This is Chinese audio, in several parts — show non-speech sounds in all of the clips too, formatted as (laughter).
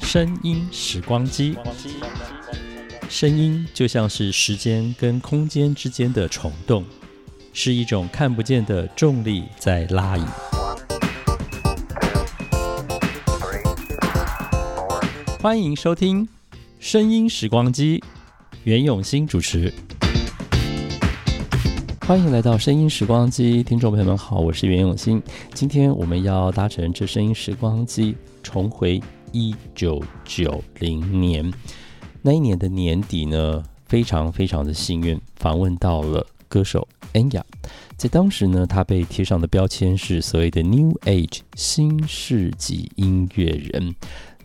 声音时光机，声音就像是时间跟空间之间的虫洞，是一种看不见的重力在拉引。欢迎收听《声音时光机》，袁永新主持。欢迎来到《声音时光机》，听众朋友们好，我是袁永新。今天我们要搭乘这《声音时光机》，重回一九九零年。那一年的年底呢，非常非常的幸运，访问到了歌手 Enya。在当时呢，他被贴上的标签是所谓的 New Age 新世纪音乐人。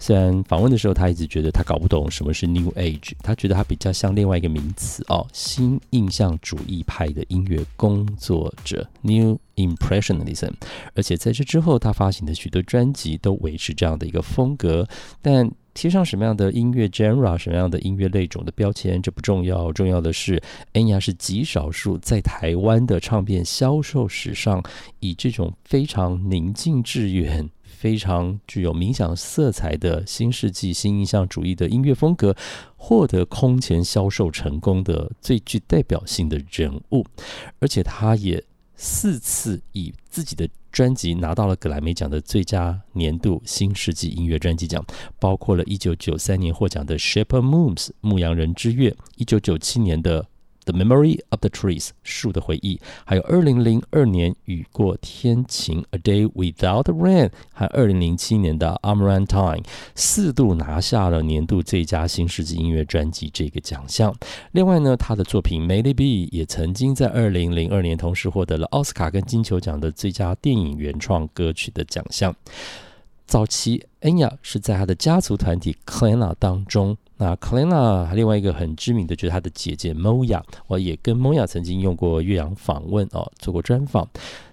虽然访问的时候，他一直觉得他搞不懂什么是 New Age，他觉得他比较像另外一个名词哦，新印象主义派的音乐工作者 New Impressionism。而且在这之后，他发行的许多专辑都维持这样的一个风格。但贴上什么样的音乐 genre、什么样的音乐类种的标签，这不重要，重要的是恩雅是极少数在台湾的唱片销售史上，以这种非常宁静致远。非常具有冥想色彩的新世纪新印象主义的音乐风格，获得空前销售成功的最具代表性的人物，而且他也四次以自己的专辑拿到了格莱美奖的最佳年度新世纪音乐专辑奖，包括了一九九三年获奖的《Shepherd Moons》牧羊人之月，一九九七年的。The Memory of the Trees 树的回忆，还有二零零二年雨过天晴 A Day Without Rain，和二零零七年的 Amaranth Time，四度拿下了年度最佳新世纪音乐专辑这个奖项。另外呢，他的作品《Maybe》也曾经在二零零二年同时获得了奥斯卡跟金球奖的最佳电影原创歌曲的奖项。早期，恩雅是在他的家族团体 Clanna 当中。那 Clanna 另外一个很知名的，就是他的姐姐 Moya，我也跟 Moya 曾经用过岳阳访问哦，做过专访。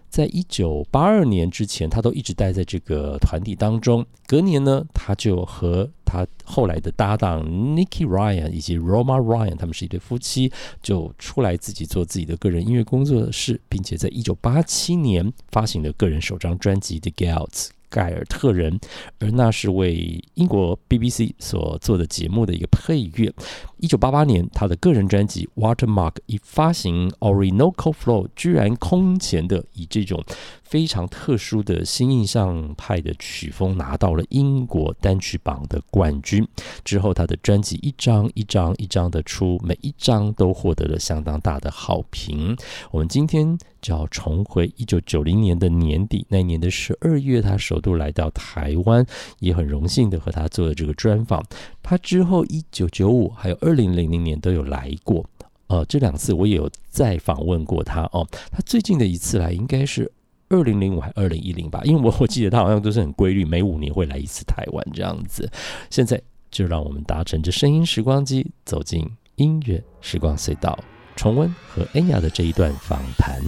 在一九八二年之前，他都一直待在这个团体当中。隔年呢，他就和他后来的搭档 Nicky Ryan 以及 Roma Ryan，他们是一对夫妻，就出来自己做自己的个人音乐工作室，并且在一九八七年发行了个人首张专辑《The Gals》。盖尔特人，而那是为英国 BBC 所做的节目的一个配乐。一九八八年，他的个人专辑《Watermark》一发行，Orinoco Flow 居然空前的以这种非常特殊的新印象派的曲风拿到了英国单曲榜的冠军。之后，他的专辑一张一张一张的出，每一张都获得了相当大的好评。我们今天就要重回一九九零年的年底，那一年的十二月，他首度来到台湾，也很荣幸的和他做了这个专访。他之后一九九五还有二零零零年都有来过，呃，这两次我也有再访问过他哦。他最近的一次来应该是二零零五还二零一零吧，因为我 (laughs) 我记得他好像都是很规律，每五年会来一次台湾这样子。现在就让我们搭乘着声音时光机走进音乐时光隧道，重温和恩雅的这一段访谈。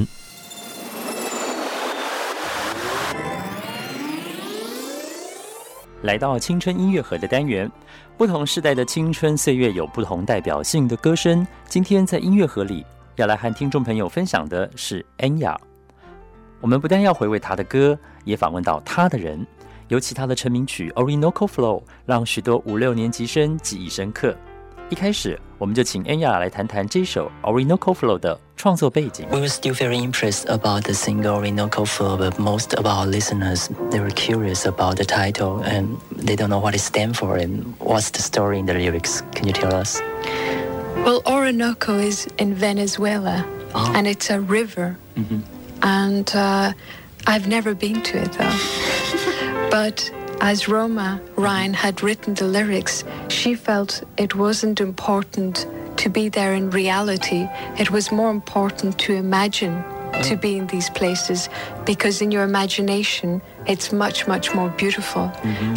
来到青春音乐盒的单元，不同时代的青春岁月有不同代表性的歌声。今天在音乐盒里，要来和听众朋友分享的是 Anya。我们不但要回味他的歌，也访问到他的人。尤其他的成名曲《Orinoco Flow》让许多五六年级生记忆深刻。一开始，我们就请 Anya 来谈谈这首 Orinoco Flow 的创作背景。We were still very impressed about the single Orinoco Flow, but most of our listeners they were curious about the title and they don't know what it stands for and what's the story in the lyrics. Can you tell us? Well, Orinoco is in Venezuela, Oh. and it's a river, Mhm. and uh, I've never been to it though. but as Roma Ryan had written the lyrics, she felt it wasn't important to be there in reality. It was more important to imagine to be in these places because in your imagination it's much much more beautiful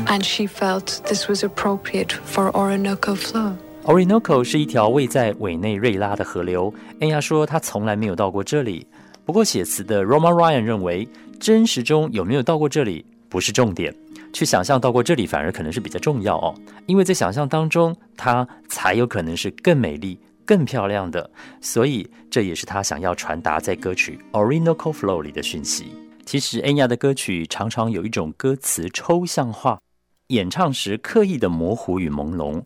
and she felt this was appropriate for Orinoco Flow. Orinoco 是一条位在委内瑞拉的河流。恩雅说她从来没有到过这里。不过写词的 Roma Ryan 认为，真实中有没有到过这里不是重点， 去想象到过这里反而可能是比较重要哦。因为在想象当中，它才有可能是更美丽、更漂亮的。所以这也是他想要传达在歌曲 Orinoco Flow 里的讯息。其实恩雅的歌曲常常有一种歌词抽象化。演唱时刻意的模糊与朦胧。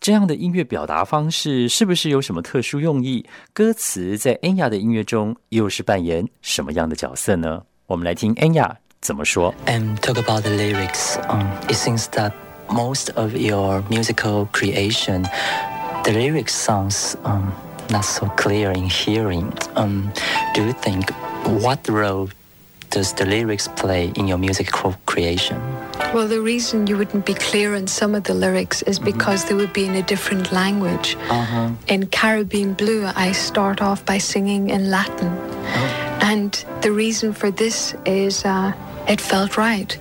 这样的音乐表达方式是不是有什么特殊用意？歌词在恩雅的音乐中又是扮演什么样的角色呢？我们来听恩雅怎么说。And talk about the lyrics. Um, it seems that most of your musical creation, the lyrics sounds um, not so clear in hearing. Um, do you think what role does the lyrics play in your music creation? Well, the reason you wouldn't be clear in some of the lyrics is mm-hmm. because they would be in a different language. Uh-huh. In Caribbean Blue, I start off by singing in Latin. Oh. And the reason for this is uh, it felt right.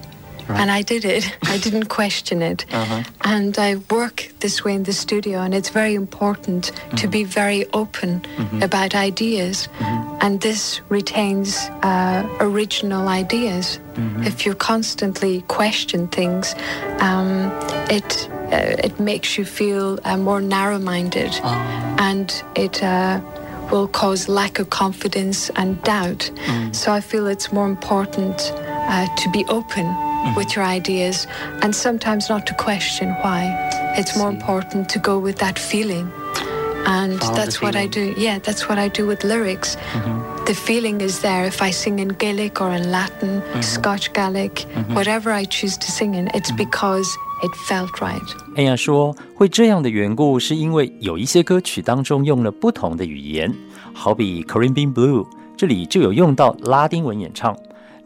Right. And I did it. I didn't (laughs) question it. Uh-huh. And I work this way in the studio, and it's very important mm-hmm. to be very open mm-hmm. about ideas. Mm-hmm. And this retains uh, original ideas. Mm-hmm. If you constantly question things, um, it uh, it makes you feel uh, more narrow-minded, oh. and it uh, will cause lack of confidence and doubt. Mm. So I feel it's more important uh, to be open mm-hmm. with your ideas and sometimes not to question why. It's more important to go with that feeling. And Follow that's what I do. Yeah, that's what I do with lyrics. Mm-hmm. The feeling is there. If I sing in Gaelic or in Latin, mm-hmm. Scotch Gaelic, mm-hmm. whatever I choose to sing in, it's mm-hmm. because it felt right. 哎呀，说会这样的缘故，是因为有一些歌曲当中用了不同的语言，好比 Caribbean Blue，这里就有用到拉丁文演唱。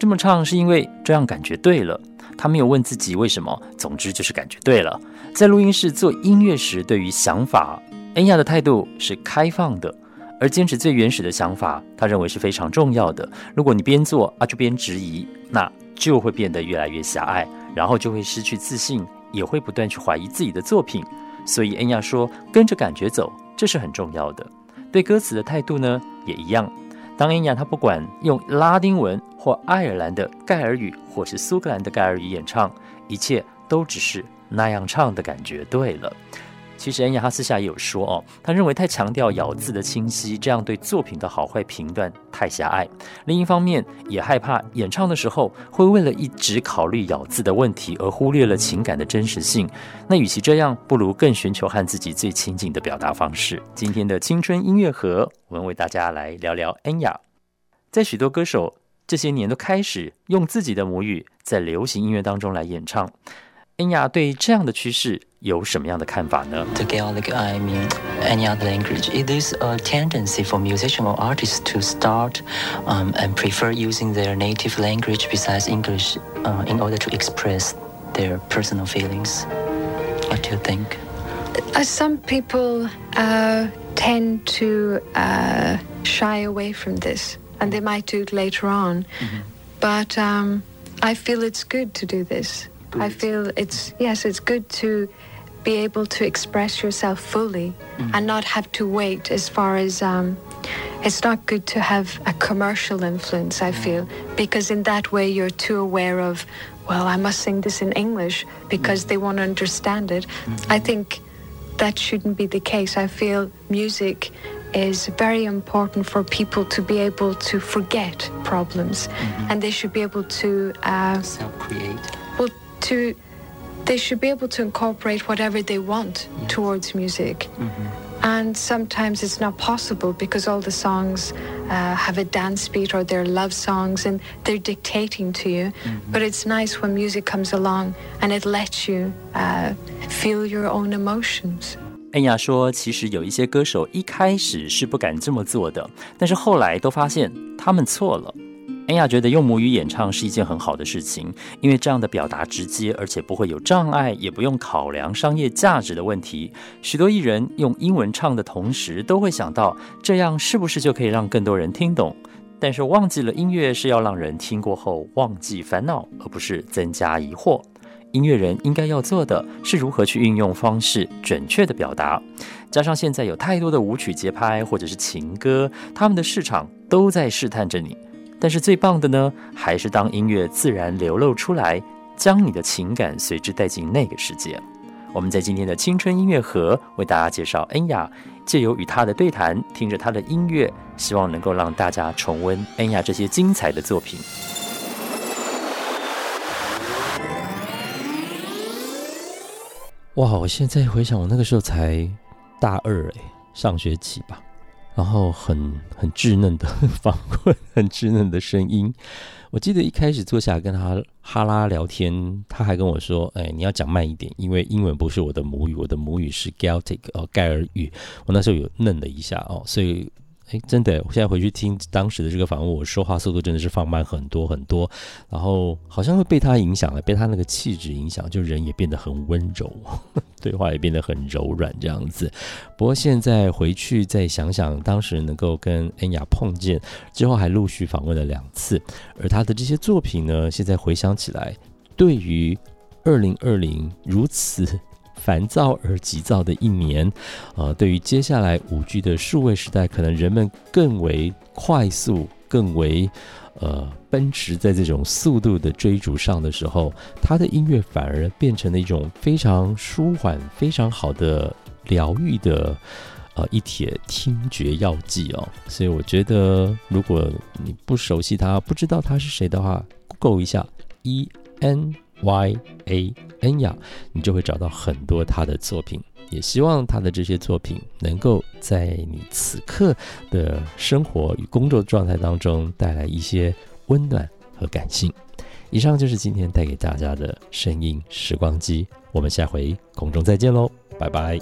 这么唱是因为这样感觉对了，他没有问自己为什么，总之就是感觉对了。在录音室做音乐时，对于想法，恩雅的态度是开放的，而坚持最原始的想法，他认为是非常重要的。如果你边做啊就边质疑，那就会变得越来越狭隘，然后就会失去自信，也会不断去怀疑自己的作品。所以恩雅说，跟着感觉走，这是很重要的。对歌词的态度呢，也一样。当恩雅他不管用拉丁文或爱尔兰的盖尔语，或是苏格兰的盖尔语演唱，一切都只是那样唱的感觉对了。其实恩雅哈私下也有说哦，他认为太强调咬字的清晰，这样对作品的好坏评断太狭隘。另一方面，也害怕演唱的时候会为了一直考虑咬字的问题而忽略了情感的真实性。那与其这样，不如更寻求和自己最亲近的表达方式。今天的青春音乐盒，我们为大家来聊聊恩雅。在许多歌手这些年都开始用自己的母语在流行音乐当中来演唱。恩雅对这样的趋势有什么样的看法呢？The Gaelic, I mean, any other language, it is a tendency for musicians or artists to start um, and prefer using their native language besides English uh, in order to express their personal feelings. What do you think? Uh, some people uh, tend to uh, shy away from this, and they might do it later on. Mm-hmm. But um, I feel it's good to do this. I feel it's yes, it's good to be able to express yourself fully mm. and not have to wait as far as um, it's not good to have a commercial influence i feel because in that way you're too aware of well i must sing this in english because mm. they want to understand it mm. i think that shouldn't be the case i feel music is very important for people to be able to forget problems mm-hmm. and they should be able to uh, self-create well to they should be able to incorporate whatever they want yes. towards music. Mm-hmm. And sometimes it's not possible because all the songs uh, have a dance beat or they're love songs and they're dictating to you. Mm-hmm. But it's nice when music comes along and it lets you uh, feel your own emotions. 恩雅说：“其实有一些歌手一开始是不敢这么做的，但是后来都发现他们错了。”恩雅觉得用母语演唱是一件很好的事情，因为这样的表达直接，而且不会有障碍，也不用考量商业价值的问题。许多艺人用英文唱的同时，都会想到这样是不是就可以让更多人听懂？但是忘记了音乐是要让人听过后忘记烦恼，而不是增加疑惑。音乐人应该要做的是如何去运用方式准确的表达。加上现在有太多的舞曲节拍或者是情歌，他们的市场都在试探着你。但是最棒的呢，还是当音乐自然流露出来，将你的情感随之带进那个世界。我们在今天的青春音乐盒为大家介绍恩雅，借由与她的对谈，听着她的音乐，希望能够让大家重温恩雅这些精彩的作品。哇！我现在回想，我那个时候才大二哎，上学期吧。然后很很稚嫩的 (laughs) 访问，很稚嫩的声音。我记得一开始坐下来跟他哈拉聊天，他还跟我说：“哎，你要讲慢一点，因为英文不是我的母语，我的母语是 Celtic 哦，盖尔语。”我那时候有愣了一下哦，所以。哎，真的，我现在回去听当时的这个访问，我说话速度真的是放慢很多很多，然后好像会被他影响了，被他那个气质影响，就人也变得很温柔，(laughs) 对话也变得很柔软这样子。不过现在回去再想想，当时能够跟恩雅碰见之后，还陆续访问了两次，而他的这些作品呢，现在回想起来，对于二零二零如此。烦躁而急躁的一年，呃，对于接下来五 G 的数位时代，可能人们更为快速、更为呃奔驰在这种速度的追逐上的时候，他的音乐反而变成了一种非常舒缓、非常好的疗愈的呃一帖听觉药剂哦。所以我觉得，如果你不熟悉他，不知道他是谁的话，Google 一下 E N。Y A N 雅，你就会找到很多他的作品。也希望他的这些作品能够在你此刻的生活与工作状态当中带来一些温暖和感性。以上就是今天带给大家的声音时光机，我们下回空中再见喽，拜拜。